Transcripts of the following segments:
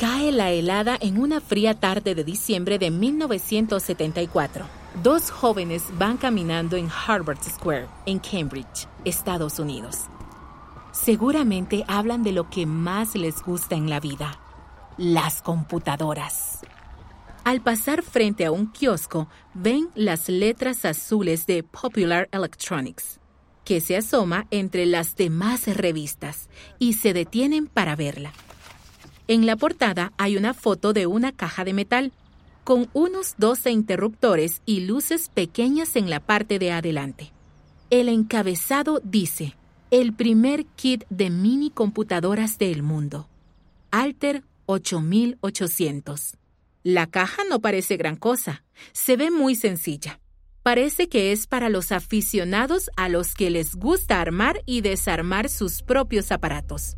Cae la helada en una fría tarde de diciembre de 1974. Dos jóvenes van caminando en Harvard Square, en Cambridge, Estados Unidos. Seguramente hablan de lo que más les gusta en la vida, las computadoras. Al pasar frente a un kiosco, ven las letras azules de Popular Electronics, que se asoma entre las demás revistas y se detienen para verla. En la portada hay una foto de una caja de metal con unos 12 interruptores y luces pequeñas en la parte de adelante. El encabezado dice, el primer kit de mini computadoras del mundo. Alter 8800. La caja no parece gran cosa, se ve muy sencilla. Parece que es para los aficionados a los que les gusta armar y desarmar sus propios aparatos.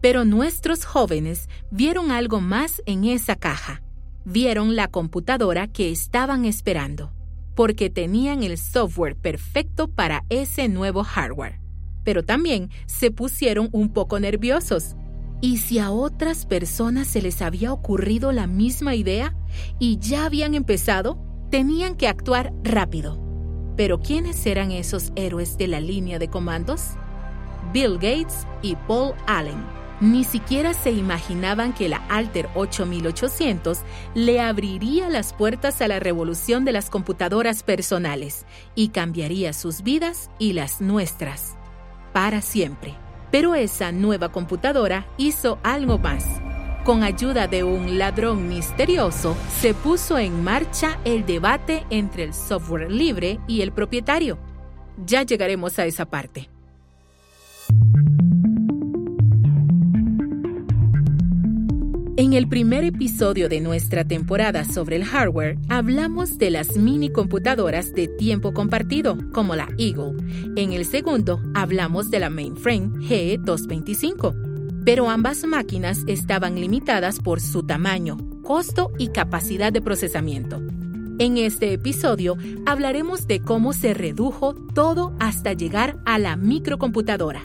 Pero nuestros jóvenes vieron algo más en esa caja. Vieron la computadora que estaban esperando, porque tenían el software perfecto para ese nuevo hardware. Pero también se pusieron un poco nerviosos. ¿Y si a otras personas se les había ocurrido la misma idea y ya habían empezado? Tenían que actuar rápido. Pero ¿quiénes eran esos héroes de la línea de comandos? Bill Gates y Paul Allen ni siquiera se imaginaban que la Alter 8800 le abriría las puertas a la revolución de las computadoras personales y cambiaría sus vidas y las nuestras para siempre. Pero esa nueva computadora hizo algo más. Con ayuda de un ladrón misterioso, se puso en marcha el debate entre el software libre y el propietario. Ya llegaremos a esa parte. En el primer episodio de nuestra temporada sobre el hardware, hablamos de las mini computadoras de tiempo compartido, como la Eagle. En el segundo, hablamos de la mainframe G225. Pero ambas máquinas estaban limitadas por su tamaño, costo y capacidad de procesamiento. En este episodio hablaremos de cómo se redujo todo hasta llegar a la microcomputadora.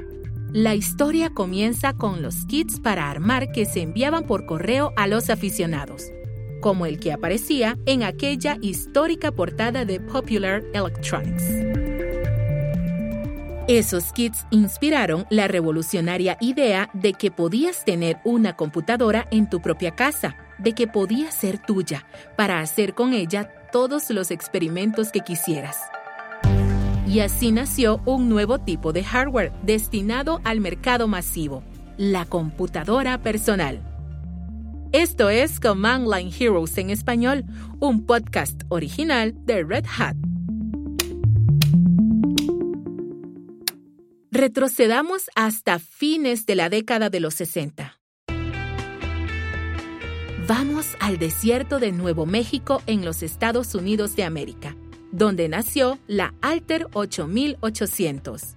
La historia comienza con los kits para armar que se enviaban por correo a los aficionados, como el que aparecía en aquella histórica portada de Popular Electronics. Esos kits inspiraron la revolucionaria idea de que podías tener una computadora en tu propia casa, de que podía ser tuya, para hacer con ella todos los experimentos que quisieras. Y así nació un nuevo tipo de hardware destinado al mercado masivo, la computadora personal. Esto es Command Line Heroes en español, un podcast original de Red Hat. Retrocedamos hasta fines de la década de los 60. Vamos al desierto de Nuevo México en los Estados Unidos de América donde nació la Alter 8800.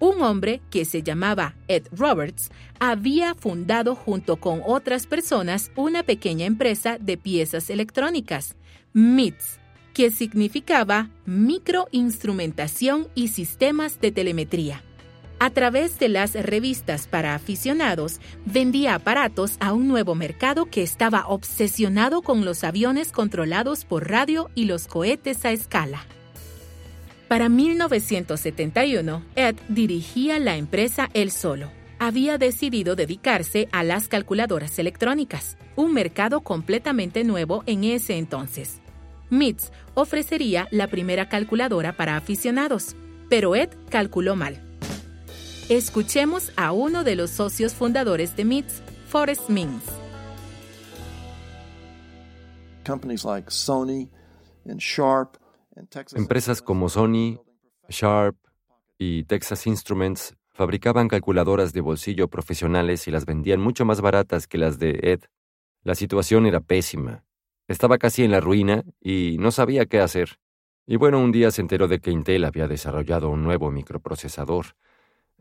Un hombre que se llamaba Ed Roberts había fundado junto con otras personas una pequeña empresa de piezas electrónicas, MITS, que significaba microinstrumentación y sistemas de telemetría. A través de las revistas para aficionados, vendía aparatos a un nuevo mercado que estaba obsesionado con los aviones controlados por radio y los cohetes a escala. Para 1971, Ed dirigía la empresa él solo. Había decidido dedicarse a las calculadoras electrónicas, un mercado completamente nuevo en ese entonces. MITS ofrecería la primera calculadora para aficionados, pero Ed calculó mal Escuchemos a uno de los socios fundadores de MITS, Forrest Mings. Empresas como Sony, Sharp y Texas Instruments fabricaban calculadoras de bolsillo profesionales y las vendían mucho más baratas que las de Ed. La situación era pésima. Estaba casi en la ruina y no sabía qué hacer. Y bueno, un día se enteró de que Intel había desarrollado un nuevo microprocesador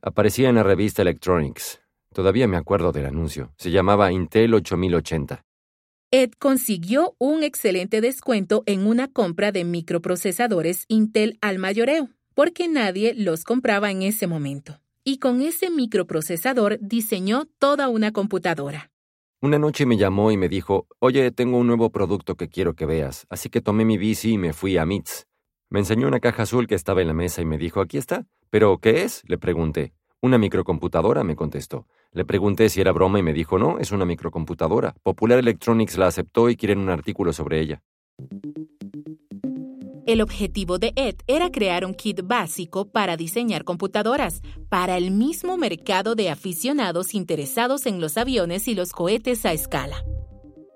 Aparecía en la revista Electronics. Todavía me acuerdo del anuncio. Se llamaba Intel 8080. Ed consiguió un excelente descuento en una compra de microprocesadores Intel al mayoreo, porque nadie los compraba en ese momento. Y con ese microprocesador diseñó toda una computadora. Una noche me llamó y me dijo, oye, tengo un nuevo producto que quiero que veas, así que tomé mi bici y me fui a MITS. Me enseñó una caja azul que estaba en la mesa y me dijo, aquí está. ¿Pero qué es? Le pregunté. Una microcomputadora, me contestó. Le pregunté si era broma y me dijo, no, es una microcomputadora. Popular Electronics la aceptó y quieren un artículo sobre ella. El objetivo de Ed era crear un kit básico para diseñar computadoras para el mismo mercado de aficionados interesados en los aviones y los cohetes a escala.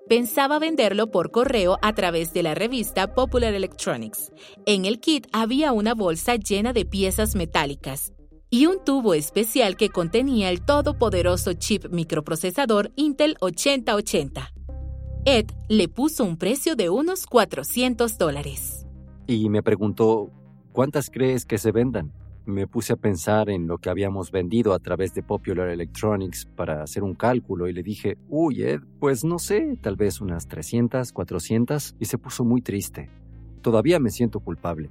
Pensaba venderlo por correo a través de la revista Popular Electronics. En el kit había una bolsa llena de piezas metálicas y un tubo especial que contenía el todopoderoso chip microprocesador Intel 8080. Ed le puso un precio de unos 400 dólares y me preguntó, ¿cuántas crees que se vendan? Me puse a pensar en lo que habíamos vendido a través de Popular Electronics para hacer un cálculo y le dije, uy, Ed, pues no sé, tal vez unas 300, 400, y se puso muy triste. Todavía me siento culpable.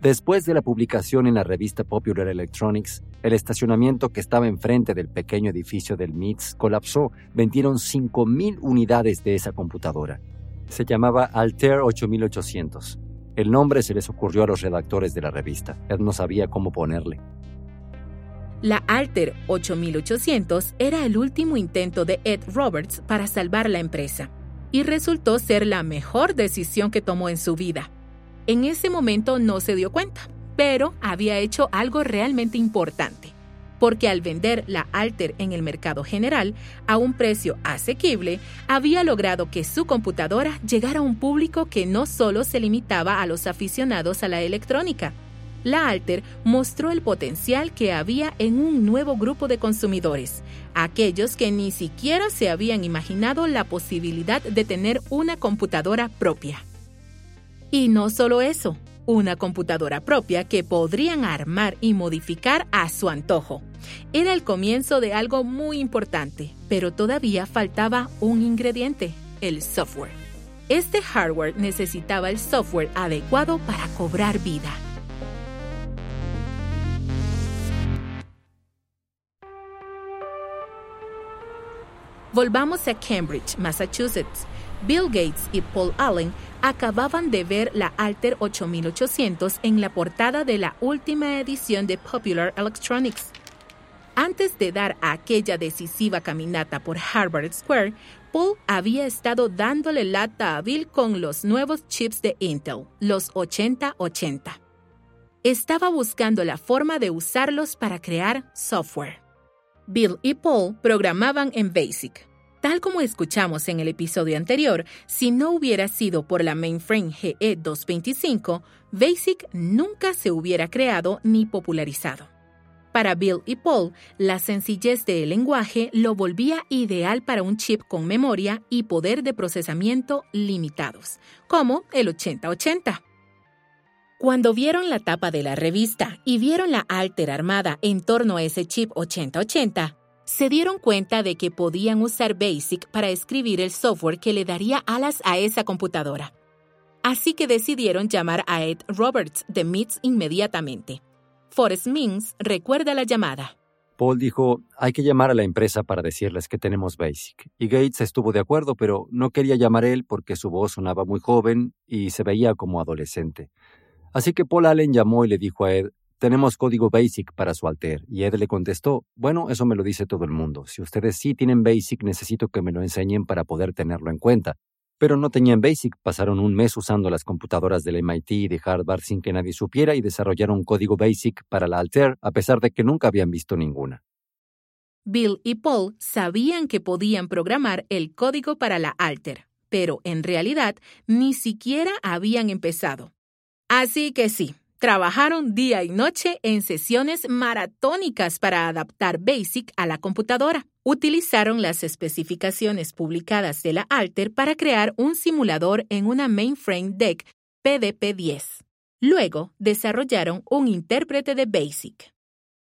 Después de la publicación en la revista Popular Electronics, el estacionamiento que estaba enfrente del pequeño edificio del MITS colapsó. Vendieron 5.000 unidades de esa computadora. Se llamaba Altair 8800 el nombre se les ocurrió a los redactores de la revista. Ed no sabía cómo ponerle. La Alter 8800 era el último intento de Ed Roberts para salvar la empresa y resultó ser la mejor decisión que tomó en su vida. En ese momento no se dio cuenta, pero había hecho algo realmente importante porque al vender la Alter en el mercado general a un precio asequible, había logrado que su computadora llegara a un público que no solo se limitaba a los aficionados a la electrónica. La Alter mostró el potencial que había en un nuevo grupo de consumidores, aquellos que ni siquiera se habían imaginado la posibilidad de tener una computadora propia. Y no solo eso, una computadora propia que podrían armar y modificar a su antojo. Era el comienzo de algo muy importante, pero todavía faltaba un ingrediente, el software. Este hardware necesitaba el software adecuado para cobrar vida. Volvamos a Cambridge, Massachusetts. Bill Gates y Paul Allen acababan de ver la Alter 8800 en la portada de la última edición de Popular Electronics. Antes de dar aquella decisiva caminata por Harvard Square, Paul había estado dándole lata a Bill con los nuevos chips de Intel, los 8080. Estaba buscando la forma de usarlos para crear software. Bill y Paul programaban en BASIC, Tal como escuchamos en el episodio anterior, si no hubiera sido por la mainframe GE225, BASIC nunca se hubiera creado ni popularizado. Para Bill y Paul, la sencillez del lenguaje lo volvía ideal para un chip con memoria y poder de procesamiento limitados, como el 8080. Cuando vieron la tapa de la revista y vieron la Alter armada en torno a ese chip 8080, se dieron cuenta de que podían usar BASIC para escribir el software que le daría alas a esa computadora. Así que decidieron llamar a Ed Roberts de MITS inmediatamente. Forrest Mings recuerda la llamada. Paul dijo, hay que llamar a la empresa para decirles que tenemos BASIC. Y Gates estuvo de acuerdo, pero no quería llamar él porque su voz sonaba muy joven y se veía como adolescente. Así que Paul Allen llamó y le dijo a Ed, tenemos código BASIC para su alter. Y Ed le contestó, bueno, eso me lo dice todo el mundo. Si ustedes sí tienen BASIC, necesito que me lo enseñen para poder tenerlo en cuenta. Pero no tenían BASIC, pasaron un mes usando las computadoras del MIT y de Harvard sin que nadie supiera y desarrollaron código BASIC para la Alter a pesar de que nunca habían visto ninguna. Bill y Paul sabían que podían programar el código para la Alter, pero en realidad ni siquiera habían empezado. Así que sí, Trabajaron día y noche en sesiones maratónicas para adaptar BASIC a la computadora. Utilizaron las especificaciones publicadas de la Alter para crear un simulador en una mainframe DEC PDP-10. Luego desarrollaron un intérprete de BASIC.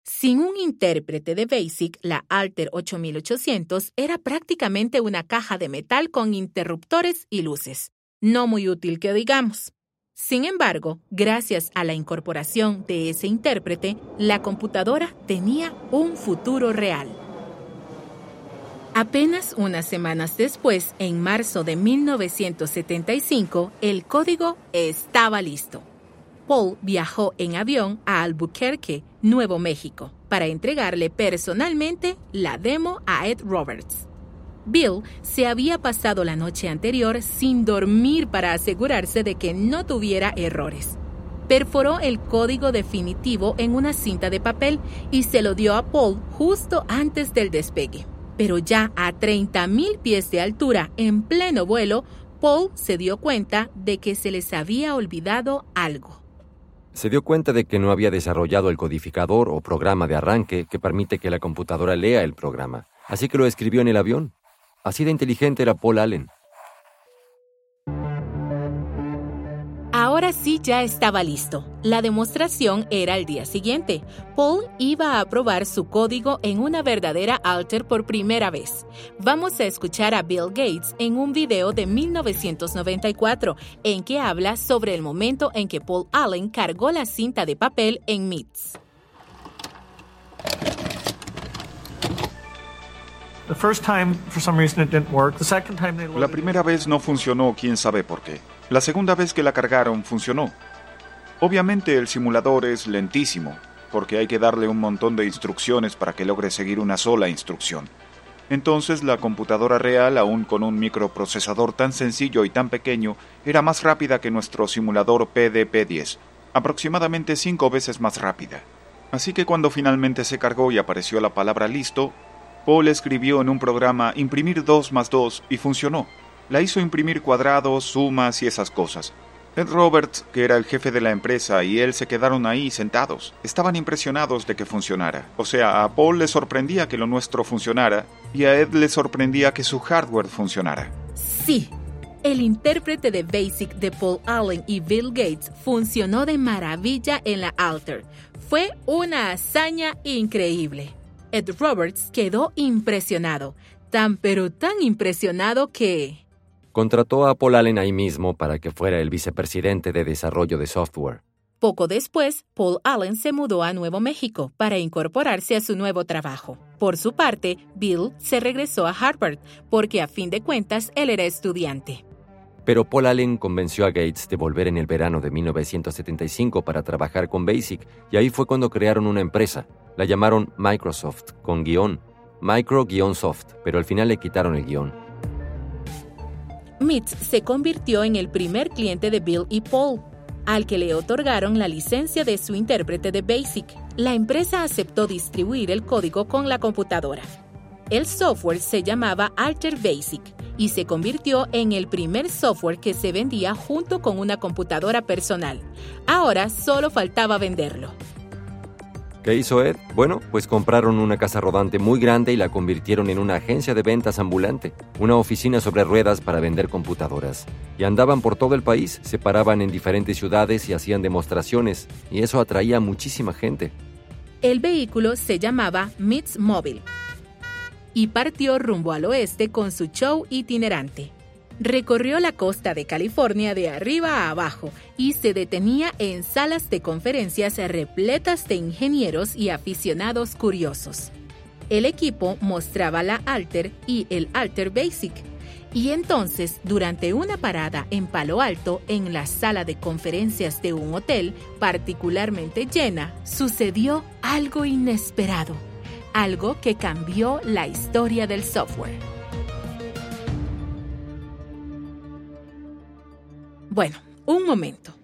Sin un intérprete de BASIC, la Alter 8800 era prácticamente una caja de metal con interruptores y luces. No muy útil que digamos. Sin embargo, gracias a la incorporación de ese intérprete, la computadora tenía un futuro real. Apenas unas semanas después, en marzo de 1975, el código estaba listo. Paul viajó en avión a Albuquerque, Nuevo México, para entregarle personalmente la demo a Ed Roberts. Bill se había pasado la noche anterior sin dormir para asegurarse de que no tuviera errores. Perforó el código definitivo en una cinta de papel y se lo dio a Paul justo antes del despegue pero ya a 30.000 pies de altura en pleno vuelo, Paul se dio cuenta de que se les había olvidado algo. Se dio cuenta de que no había desarrollado el codificador o programa de arranque que permite que la computadora lea el programa, así que lo escribió en el avión. Así de inteligente era Paul Allen. Ahora sí ya estaba listo. La demostración era el día siguiente. Paul iba a probar su código en una verdadera alter por primera vez. Vamos a escuchar a Bill Gates en un video de 1994 en que habla sobre el momento en que Paul Allen cargó la cinta de papel en MITS. La primera vez no funcionó, quién sabe por qué. La segunda vez que la cargaron funcionó. Obviamente el simulador es lentísimo, porque hay que darle un montón de instrucciones para que logre seguir una sola instrucción. Entonces la computadora real, aún con un microprocesador tan sencillo y tan pequeño, era más rápida que nuestro simulador PDP-10, aproximadamente cinco veces más rápida. Así que cuando finalmente se cargó y apareció la palabra listo, Paul escribió en un programa imprimir 2 más 2 y funcionó la hizo imprimir cuadrados, sumas y esas cosas. Ed Roberts, que era el jefe de la empresa, y él se quedaron ahí sentados. Estaban impresionados de que funcionara. O sea, a Paul le sorprendía que lo nuestro funcionara y a Ed le sorprendía que su hardware funcionara. Sí, el intérprete de BASIC de Paul Allen y Bill Gates funcionó de maravilla en la Alter. Fue una hazaña increíble. Ed Roberts quedó impresionado, tan pero tan impresionado que contrató a Paul Allen ahí mismo para que fuera el vicepresidente de desarrollo de software. Poco después, Paul Allen se mudó a Nuevo México para incorporarse a su nuevo trabajo. Por su parte, Bill se regresó a Harvard porque a fin de cuentas él era estudiante. Pero Paul Allen convenció a Gates de volver en el verano de 1975 para trabajar con BASIC y ahí fue cuando crearon una empresa. La llamaron Microsoft, con guion, micro-soft, pero al final le quitaron el guion. MITS se convirtió en el primer cliente de Bill y Paul, al que le otorgaron la licencia de su intérprete de BASIC. La empresa aceptó distribuir el código con la computadora. El software se llamaba Alter Basic y se convirtió en el primer software que se vendía junto con una computadora personal. Ahora solo faltaba venderlo. ¿Qué hizo Ed? Bueno, pues compraron una casa rodante muy grande y la convirtieron en una agencia de ventas ambulante, una oficina sobre ruedas para vender computadoras. Y andaban por todo el país, se paraban en diferentes ciudades y hacían demostraciones, y eso atraía a muchísima gente. El vehículo se llamaba MITS Mobile y partió rumbo al oeste con su show itinerante recorrió la costa de California de arriba a abajo y se detenía en salas de conferencias repletas de ingenieros y aficionados curiosos. El equipo mostraba la Alter y el Alter Basic. Y entonces, durante una parada en Palo Alto, en la sala de conferencias de un hotel particularmente llena, sucedió algo inesperado, algo que cambió la historia del software. Bueno, un momento.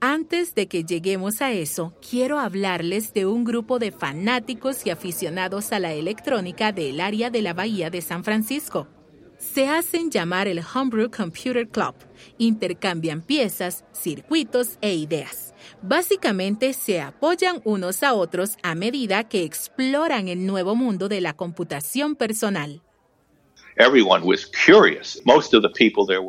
Antes de que lleguemos a eso, quiero hablarles de un grupo de fanáticos y aficionados a la electrónica del área de la Bahía de San Francisco. Se hacen llamar el Homebrew Computer Club. Intercambian piezas, circuitos e ideas. Básicamente se apoyan unos a otros a medida que exploran el nuevo mundo de la computación personal.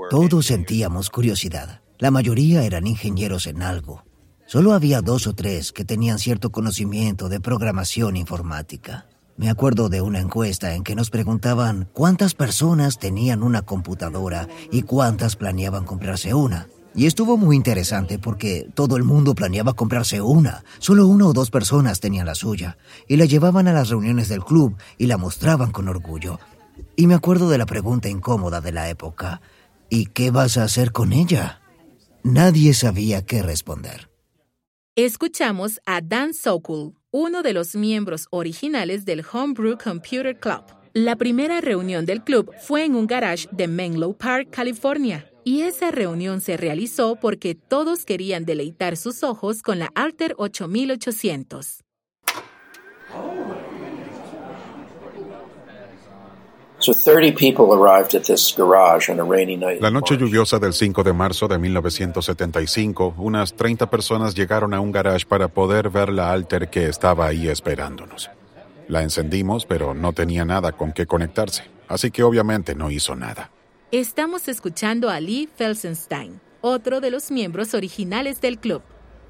Todos sentíamos curiosidad. La mayoría eran ingenieros en algo. Solo había dos o tres que tenían cierto conocimiento de programación informática. Me acuerdo de una encuesta en que nos preguntaban cuántas personas tenían una computadora y cuántas planeaban comprarse una. Y estuvo muy interesante porque todo el mundo planeaba comprarse una. Solo una o dos personas tenían la suya. Y la llevaban a las reuniones del club y la mostraban con orgullo. Y me acuerdo de la pregunta incómoda de la época. ¿Y qué vas a hacer con ella? Nadie sabía qué responder. Escuchamos a Dan Sokol, uno de los miembros originales del Homebrew Computer Club. La primera reunión del club fue en un garage de Menlo Park, California, y esa reunión se realizó porque todos querían deleitar sus ojos con la Alter 8800. La noche lluviosa del 5 de marzo de 1975, unas 30 personas llegaron a un garage para poder ver la alter que estaba ahí esperándonos. La encendimos, pero no tenía nada con qué conectarse, así que obviamente no hizo nada. Estamos escuchando a Lee Felsenstein, otro de los miembros originales del club.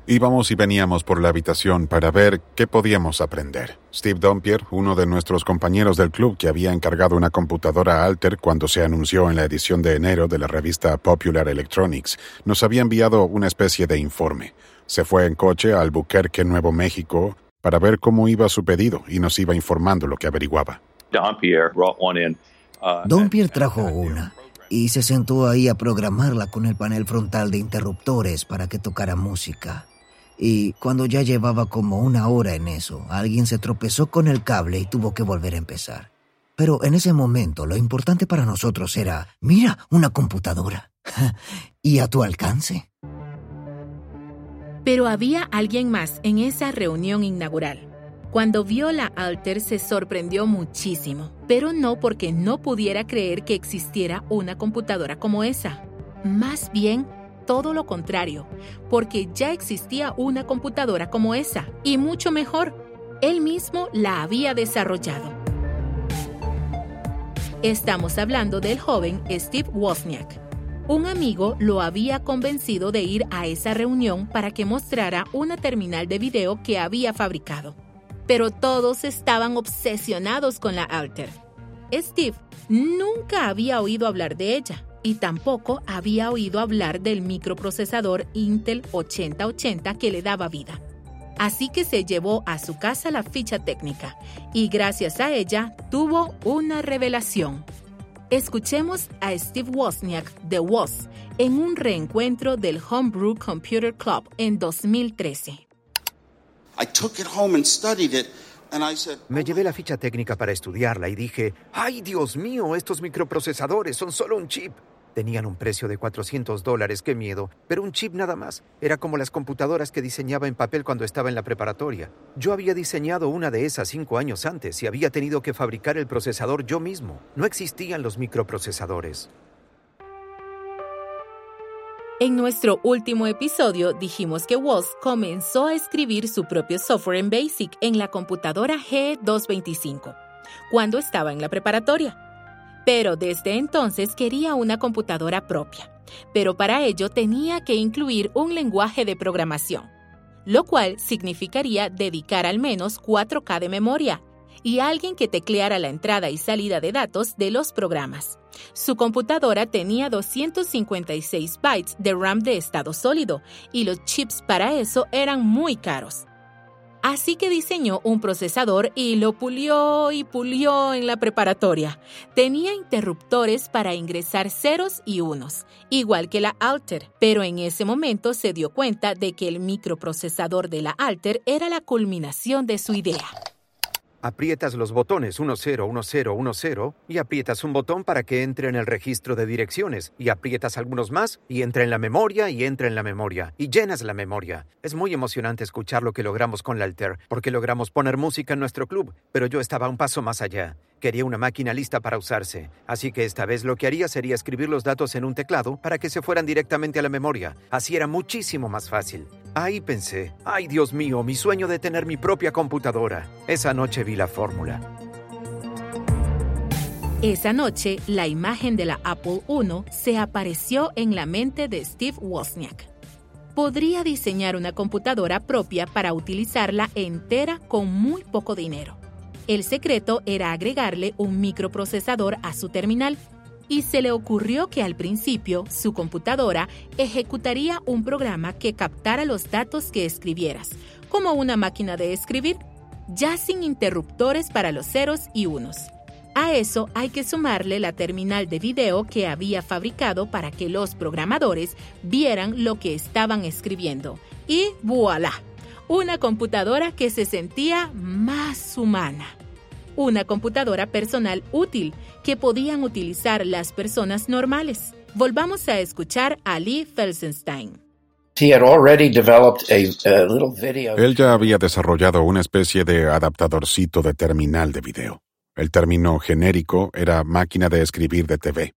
Íbamos y veníamos por la habitación para ver qué podíamos aprender. Steve Dompier, uno de nuestros compañeros del club que había encargado una computadora Alter cuando se anunció en la edición de enero de la revista Popular Electronics, nos había enviado una especie de informe. Se fue en coche a Albuquerque, Nuevo México, para ver cómo iba su pedido y nos iba informando lo que averiguaba. Dompier uh, trajo una y se sentó ahí a programarla con el panel frontal de interruptores para que tocara música. Y cuando ya llevaba como una hora en eso, alguien se tropezó con el cable y tuvo que volver a empezar. Pero en ese momento lo importante para nosotros era, mira, una computadora. y a tu alcance. Pero había alguien más en esa reunión inaugural. Cuando vio la Alter se sorprendió muchísimo, pero no porque no pudiera creer que existiera una computadora como esa. Más bien, todo lo contrario, porque ya existía una computadora como esa, y mucho mejor, él mismo la había desarrollado. Estamos hablando del joven Steve Wozniak, un amigo lo había convencido de ir a esa reunión para que mostrara una terminal de video que había fabricado. Pero todos estaban obsesionados con la Alter. Steve nunca había oído hablar de ella y tampoco había oído hablar del microprocesador Intel 8080 que le daba vida. Así que se llevó a su casa la ficha técnica y gracias a ella tuvo una revelación. Escuchemos a Steve Wozniak de Woz en un reencuentro del Homebrew Computer Club en 2013. Me llevé la ficha técnica para estudiarla y dije, ¡ay Dios mío! Estos microprocesadores son solo un chip. Tenían un precio de 400 dólares, qué miedo, pero un chip nada más. Era como las computadoras que diseñaba en papel cuando estaba en la preparatoria. Yo había diseñado una de esas cinco años antes y había tenido que fabricar el procesador yo mismo. No existían los microprocesadores. En nuestro último episodio dijimos que Woz comenzó a escribir su propio software en BASIC en la computadora G225, cuando estaba en la preparatoria pero desde entonces quería una computadora propia. Pero para ello tenía que incluir un lenguaje de programación, lo cual significaría dedicar al menos 4K de memoria y alguien que tecleara la entrada y salida de datos de los programas. Su computadora tenía 256 bytes de RAM de estado sólido y los chips para eso eran muy caros. Así que diseñó un procesador y lo pulió y pulió en la preparatoria. Tenía interruptores para ingresar ceros y unos, igual que la Alter, pero en ese momento se dio cuenta de que el microprocesador de la Alter era la culminación de su idea aprietas los botones 10, 10, 10 y aprietas un botón para que entre en el registro de direcciones y aprietas algunos más y entra en la memoria y entra en la memoria y llenas la memoria. Es muy emocionante escuchar lo que logramos con la Alter porque logramos poner música en nuestro club, pero yo estaba un paso más allá. Quería una máquina lista para usarse, así que esta vez lo que haría sería escribir los datos en un teclado para que se fueran directamente a la memoria. Así era muchísimo más fácil. Ahí pensé, ay Dios mío, mi sueño de tener mi propia computadora. Esa noche vi la fórmula. Esa noche, la imagen de la Apple I se apareció en la mente de Steve Wozniak. Podría diseñar una computadora propia para utilizarla entera con muy poco dinero. El secreto era agregarle un microprocesador a su terminal y se le ocurrió que al principio su computadora ejecutaría un programa que captara los datos que escribieras, como una máquina de escribir, ya sin interruptores para los ceros y unos. A eso hay que sumarle la terminal de video que había fabricado para que los programadores vieran lo que estaban escribiendo. Y voilà, una computadora que se sentía más humana. Una computadora personal útil que podían utilizar las personas normales. Volvamos a escuchar a Lee Felsenstein. Él ya había desarrollado una especie de adaptadorcito de terminal de video. El término genérico era máquina de escribir de TV.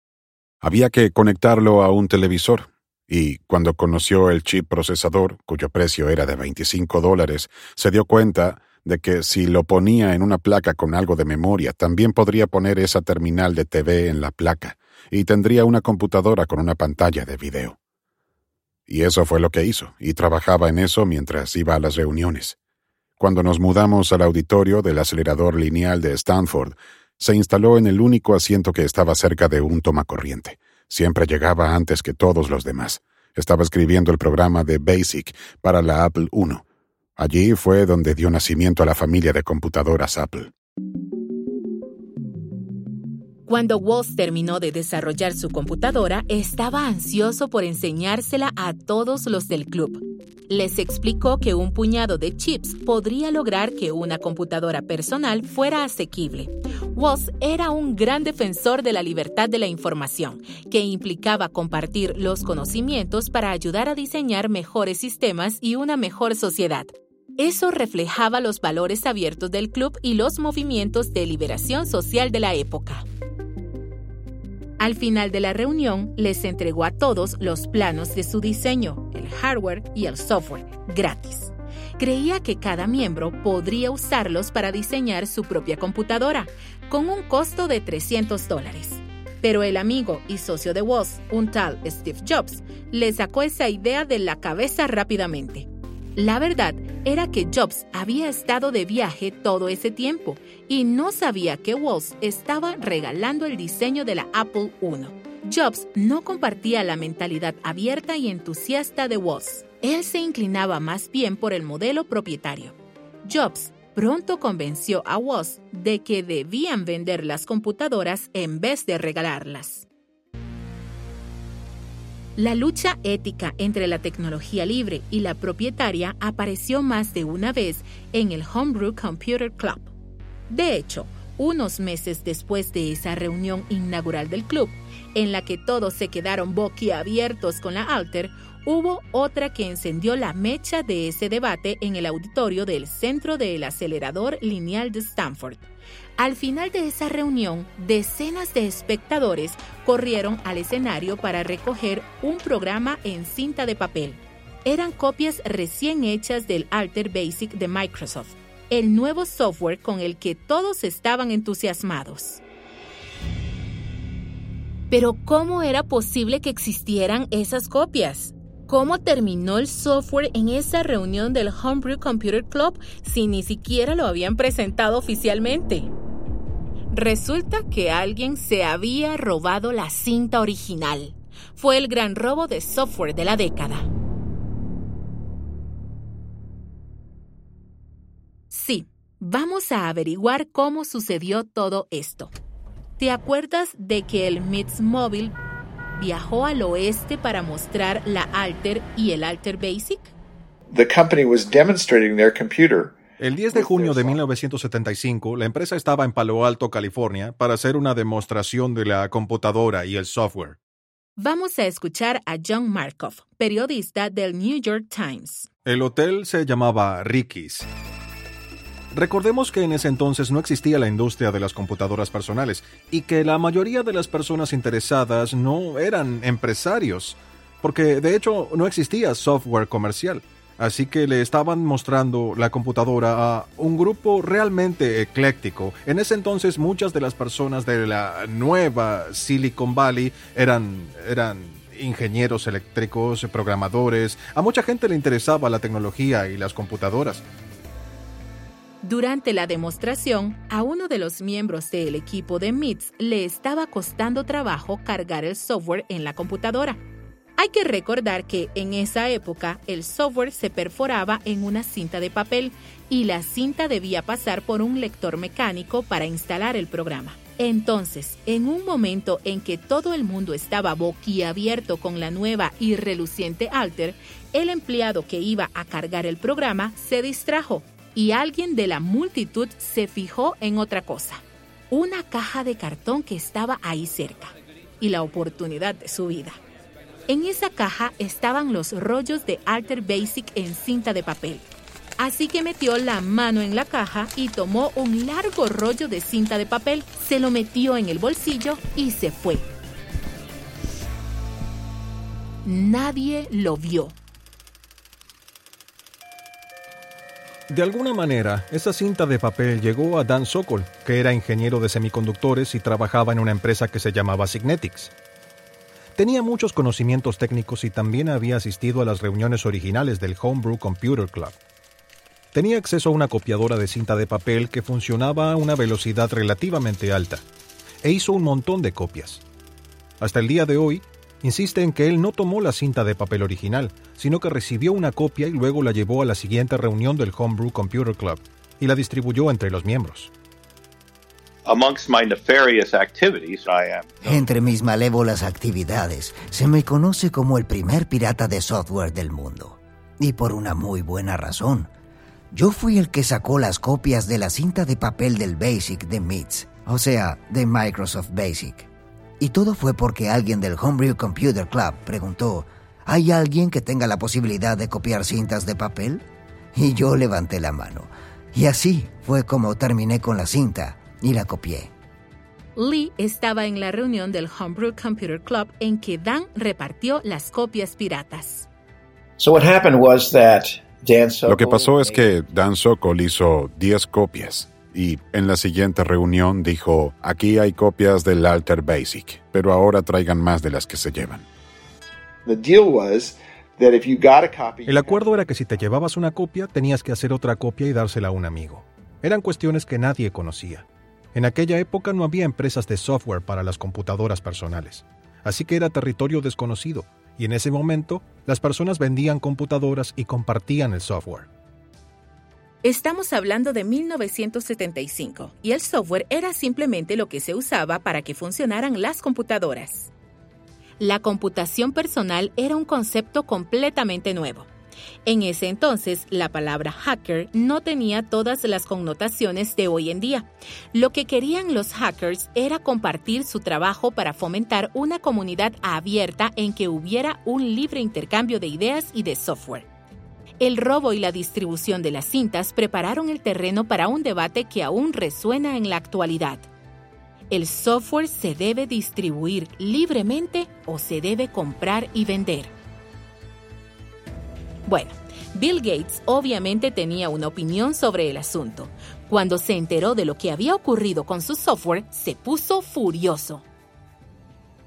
Había que conectarlo a un televisor, y cuando conoció el chip procesador, cuyo precio era de 25 dólares, se dio cuenta de que si lo ponía en una placa con algo de memoria, también podría poner esa terminal de TV en la placa, y tendría una computadora con una pantalla de video. Y eso fue lo que hizo, y trabajaba en eso mientras iba a las reuniones. Cuando nos mudamos al auditorio del acelerador lineal de Stanford, se instaló en el único asiento que estaba cerca de un tomacorriente. Siempre llegaba antes que todos los demás. Estaba escribiendo el programa de BASIC para la Apple I. Allí fue donde dio nacimiento a la familia de computadoras Apple. Cuando Woz terminó de desarrollar su computadora, estaba ansioso por enseñársela a todos los del club. Les explicó que un puñado de chips podría lograr que una computadora personal fuera asequible. Woz era un gran defensor de la libertad de la información, que implicaba compartir los conocimientos para ayudar a diseñar mejores sistemas y una mejor sociedad. Eso reflejaba los valores abiertos del club y los movimientos de liberación social de la época. Al final de la reunión, les entregó a todos los planos de su diseño, el hardware y el software, gratis. Creía que cada miembro podría usarlos para diseñar su propia computadora, con un costo de 300 dólares. Pero el amigo y socio de Woz, un tal Steve Jobs, le sacó esa idea de la cabeza rápidamente. La verdad era que Jobs había estado de viaje todo ese tiempo y no sabía que Woz estaba regalando el diseño de la Apple I. Jobs no compartía la mentalidad abierta y entusiasta de Woz. Él se inclinaba más bien por el modelo propietario. Jobs pronto convenció a Woz de que debían vender las computadoras en vez de regalarlas. La lucha ética entre la tecnología libre y la propietaria apareció más de una vez en el Homebrew Computer Club. De hecho, unos meses después de esa reunión inaugural del club, en la que todos se quedaron boquiabiertos con la Alter, hubo otra que encendió la mecha de ese debate en el auditorio del Centro del Acelerador Lineal de Stanford. Al final de esa reunión, decenas de espectadores corrieron al escenario para recoger un programa en cinta de papel. Eran copias recién hechas del Alter Basic de Microsoft, el nuevo software con el que todos estaban entusiasmados. Pero ¿cómo era posible que existieran esas copias? ¿Cómo terminó el software en esa reunión del Homebrew Computer Club si ni siquiera lo habían presentado oficialmente? Resulta que alguien se había robado la cinta original. Fue el gran robo de software de la década. Sí, vamos a averiguar cómo sucedió todo esto. ¿Te acuerdas de que el Mobile viajó al oeste para mostrar la Alter y el Alter Basic? The company was demonstrating their computer el 10 de junio de 1975, la empresa estaba en Palo Alto, California, para hacer una demostración de la computadora y el software. Vamos a escuchar a John Markov, periodista del New York Times. El hotel se llamaba Ricky's. Recordemos que en ese entonces no existía la industria de las computadoras personales y que la mayoría de las personas interesadas no eran empresarios, porque de hecho no existía software comercial. Así que le estaban mostrando la computadora a un grupo realmente ecléctico. En ese entonces muchas de las personas de la nueva Silicon Valley eran, eran ingenieros eléctricos, programadores. A mucha gente le interesaba la tecnología y las computadoras. Durante la demostración, a uno de los miembros del equipo de MITS le estaba costando trabajo cargar el software en la computadora. Hay que recordar que en esa época el software se perforaba en una cinta de papel y la cinta debía pasar por un lector mecánico para instalar el programa. Entonces, en un momento en que todo el mundo estaba boquiabierto con la nueva y reluciente Alter, el empleado que iba a cargar el programa se distrajo y alguien de la multitud se fijó en otra cosa, una caja de cartón que estaba ahí cerca y la oportunidad de su vida. En esa caja estaban los rollos de Alter Basic en cinta de papel. Así que metió la mano en la caja y tomó un largo rollo de cinta de papel, se lo metió en el bolsillo y se fue. Nadie lo vio. De alguna manera, esa cinta de papel llegó a Dan Sokol, que era ingeniero de semiconductores y trabajaba en una empresa que se llamaba Signetics. Tenía muchos conocimientos técnicos y también había asistido a las reuniones originales del Homebrew Computer Club. Tenía acceso a una copiadora de cinta de papel que funcionaba a una velocidad relativamente alta, e hizo un montón de copias. Hasta el día de hoy, insiste en que él no tomó la cinta de papel original, sino que recibió una copia y luego la llevó a la siguiente reunión del Homebrew Computer Club y la distribuyó entre los miembros. Entre mis malévolas actividades, se me conoce como el primer pirata de software del mundo. Y por una muy buena razón. Yo fui el que sacó las copias de la cinta de papel del Basic de MITS, o sea, de Microsoft Basic. Y todo fue porque alguien del Homebrew Computer Club preguntó, ¿hay alguien que tenga la posibilidad de copiar cintas de papel? Y yo levanté la mano. Y así fue como terminé con la cinta y la copié. Lee estaba en la reunión del Homebrew Computer Club en que Dan repartió las copias piratas. Lo que pasó es que Dan Sokol hizo 10 copias y en la siguiente reunión dijo, aquí hay copias del Alter Basic, pero ahora traigan más de las que se llevan. El acuerdo era que si te llevabas una copia, tenías que hacer otra copia y dársela a un amigo. Eran cuestiones que nadie conocía. En aquella época no había empresas de software para las computadoras personales, así que era territorio desconocido, y en ese momento las personas vendían computadoras y compartían el software. Estamos hablando de 1975 y el software era simplemente lo que se usaba para que funcionaran las computadoras. La computación personal era un concepto completamente nuevo. En ese entonces, la palabra hacker no tenía todas las connotaciones de hoy en día. Lo que querían los hackers era compartir su trabajo para fomentar una comunidad abierta en que hubiera un libre intercambio de ideas y de software. El robo y la distribución de las cintas prepararon el terreno para un debate que aún resuena en la actualidad. ¿El software se debe distribuir libremente o se debe comprar y vender? Bueno, Bill Gates obviamente tenía una opinión sobre el asunto. Cuando se enteró de lo que había ocurrido con su software, se puso furioso.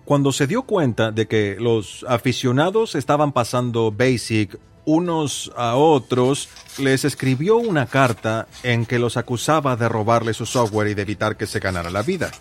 Cuando se dio cuenta de que los aficionados estaban pasando Basic unos a otros, les escribió una carta en que los acusaba de robarle su software y de evitar que se ganara la vida.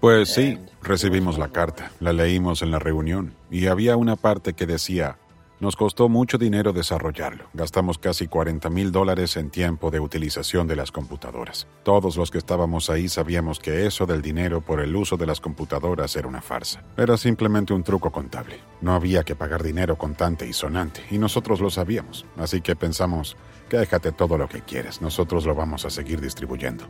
Pues sí, recibimos la carta, la leímos en la reunión. Y había una parte que decía, nos costó mucho dinero desarrollarlo. Gastamos casi 40 mil dólares en tiempo de utilización de las computadoras. Todos los que estábamos ahí sabíamos que eso del dinero por el uso de las computadoras era una farsa. Era simplemente un truco contable. No había que pagar dinero contante y sonante, y nosotros lo sabíamos. Así que pensamos, déjate todo lo que quieres, nosotros lo vamos a seguir distribuyendo.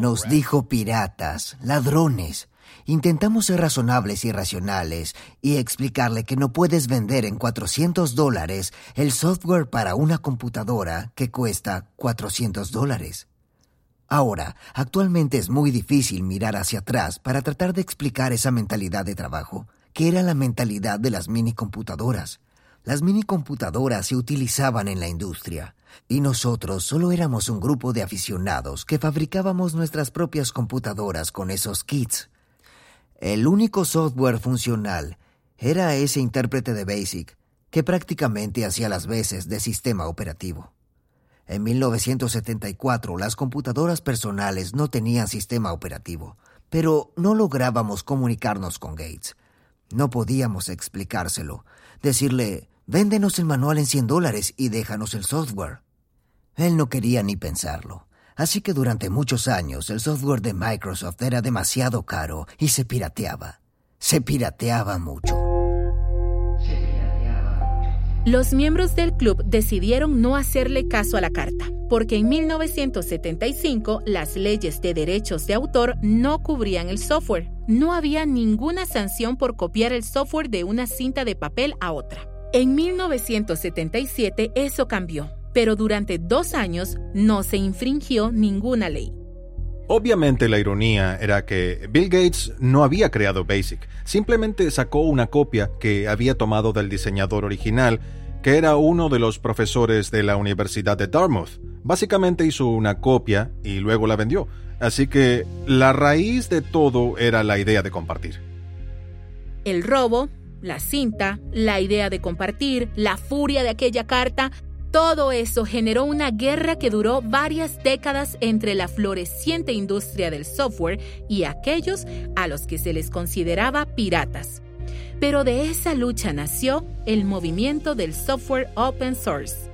Nos dijo piratas, ladrones. Intentamos ser razonables y racionales y explicarle que no puedes vender en 400 dólares el software para una computadora que cuesta 400 dólares. Ahora, actualmente es muy difícil mirar hacia atrás para tratar de explicar esa mentalidad de trabajo, que era la mentalidad de las mini computadoras. Las mini computadoras se utilizaban en la industria, y nosotros solo éramos un grupo de aficionados que fabricábamos nuestras propias computadoras con esos kits. El único software funcional era ese intérprete de BASIC, que prácticamente hacía las veces de sistema operativo. En 1974 las computadoras personales no tenían sistema operativo, pero no lográbamos comunicarnos con Gates. No podíamos explicárselo, decirle, véndenos el manual en 100 dólares y déjanos el software. Él no quería ni pensarlo. Así que durante muchos años el software de Microsoft era demasiado caro y se pirateaba. Se pirateaba mucho. Los miembros del club decidieron no hacerle caso a la carta, porque en 1975 las leyes de derechos de autor no cubrían el software. No había ninguna sanción por copiar el software de una cinta de papel a otra. En 1977 eso cambió pero durante dos años no se infringió ninguna ley. Obviamente la ironía era que Bill Gates no había creado BASIC, simplemente sacó una copia que había tomado del diseñador original, que era uno de los profesores de la Universidad de Dartmouth. Básicamente hizo una copia y luego la vendió, así que la raíz de todo era la idea de compartir. El robo, la cinta, la idea de compartir, la furia de aquella carta, todo eso generó una guerra que duró varias décadas entre la floreciente industria del software y aquellos a los que se les consideraba piratas. Pero de esa lucha nació el movimiento del software open source.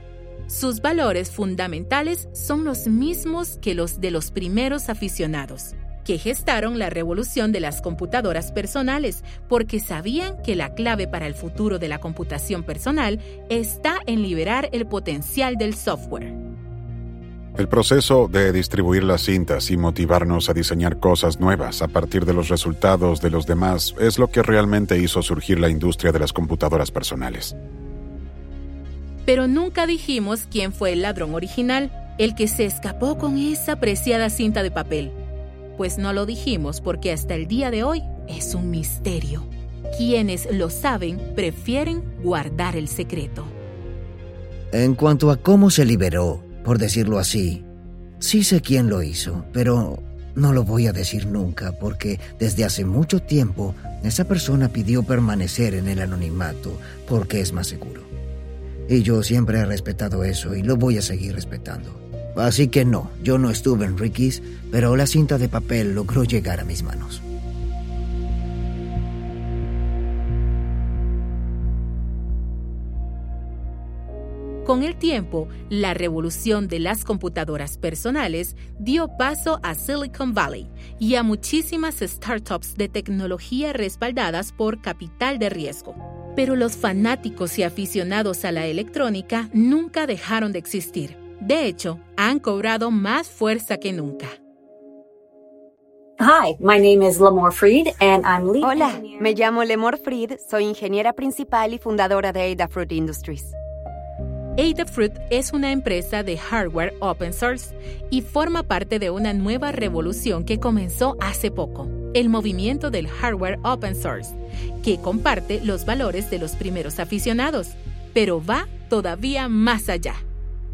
Sus valores fundamentales son los mismos que los de los primeros aficionados que gestaron la revolución de las computadoras personales, porque sabían que la clave para el futuro de la computación personal está en liberar el potencial del software. El proceso de distribuir las cintas y motivarnos a diseñar cosas nuevas a partir de los resultados de los demás es lo que realmente hizo surgir la industria de las computadoras personales. Pero nunca dijimos quién fue el ladrón original, el que se escapó con esa preciada cinta de papel pues no lo dijimos porque hasta el día de hoy es un misterio. Quienes lo saben prefieren guardar el secreto. En cuanto a cómo se liberó, por decirlo así, sí sé quién lo hizo, pero no lo voy a decir nunca porque desde hace mucho tiempo esa persona pidió permanecer en el anonimato porque es más seguro. Y yo siempre he respetado eso y lo voy a seguir respetando. Así que no, yo no estuve en Ricky's, pero la cinta de papel logró llegar a mis manos. Con el tiempo, la revolución de las computadoras personales dio paso a Silicon Valley y a muchísimas startups de tecnología respaldadas por capital de riesgo. Pero los fanáticos y aficionados a la electrónica nunca dejaron de existir de hecho, han cobrado más fuerza que nunca. Hi, my name is Lamore Fried and I'm lead Hola, me llamo Lemore Fried, soy ingeniera principal y fundadora de Adafruit Industries. Adafruit es una empresa de hardware open source y forma parte de una nueva revolución que comenzó hace poco, el movimiento del hardware open source, que comparte los valores de los primeros aficionados, pero va todavía más allá.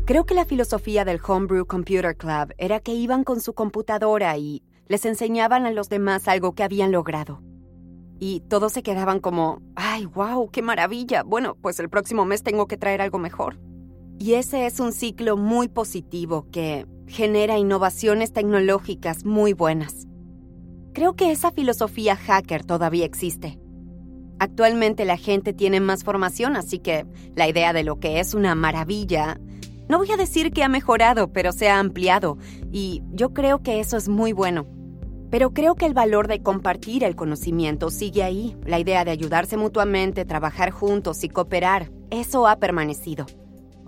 Creo que la filosofía del Homebrew Computer Club era que iban con su computadora y les enseñaban a los demás algo que habían logrado. Y todos se quedaban como, ¡ay, wow, qué maravilla! Bueno, pues el próximo mes tengo que traer algo mejor. Y ese es un ciclo muy positivo que genera innovaciones tecnológicas muy buenas. Creo que esa filosofía hacker todavía existe. Actualmente la gente tiene más formación, así que la idea de lo que es una maravilla no voy a decir que ha mejorado, pero se ha ampliado, y yo creo que eso es muy bueno. Pero creo que el valor de compartir el conocimiento sigue ahí. La idea de ayudarse mutuamente, trabajar juntos y cooperar, eso ha permanecido.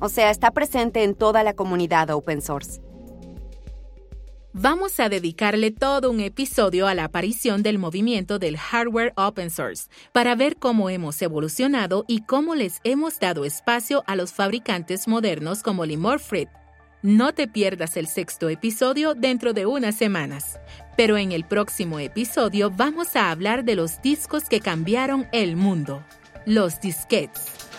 O sea, está presente en toda la comunidad open source vamos a dedicarle todo un episodio a la aparición del movimiento del hardware open source para ver cómo hemos evolucionado y cómo les hemos dado espacio a los fabricantes modernos como Limor No te pierdas el sexto episodio dentro de unas semanas, pero en el próximo episodio vamos a hablar de los discos que cambiaron el mundo, los disquetes.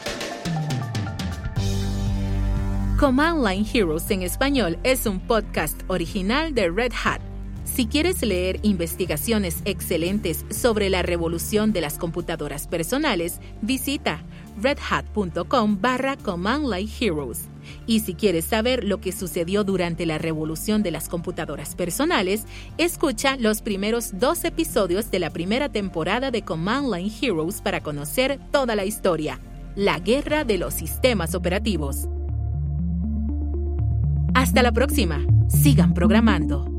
Command Line Heroes en español es un podcast original de Red Hat. Si quieres leer investigaciones excelentes sobre la revolución de las computadoras personales, visita redhat.com barra Command Line Heroes. Y si quieres saber lo que sucedió durante la revolución de las computadoras personales, escucha los primeros dos episodios de la primera temporada de Command Line Heroes para conocer toda la historia. la guerra de los sistemas operativos. Hasta la próxima. Sigan programando.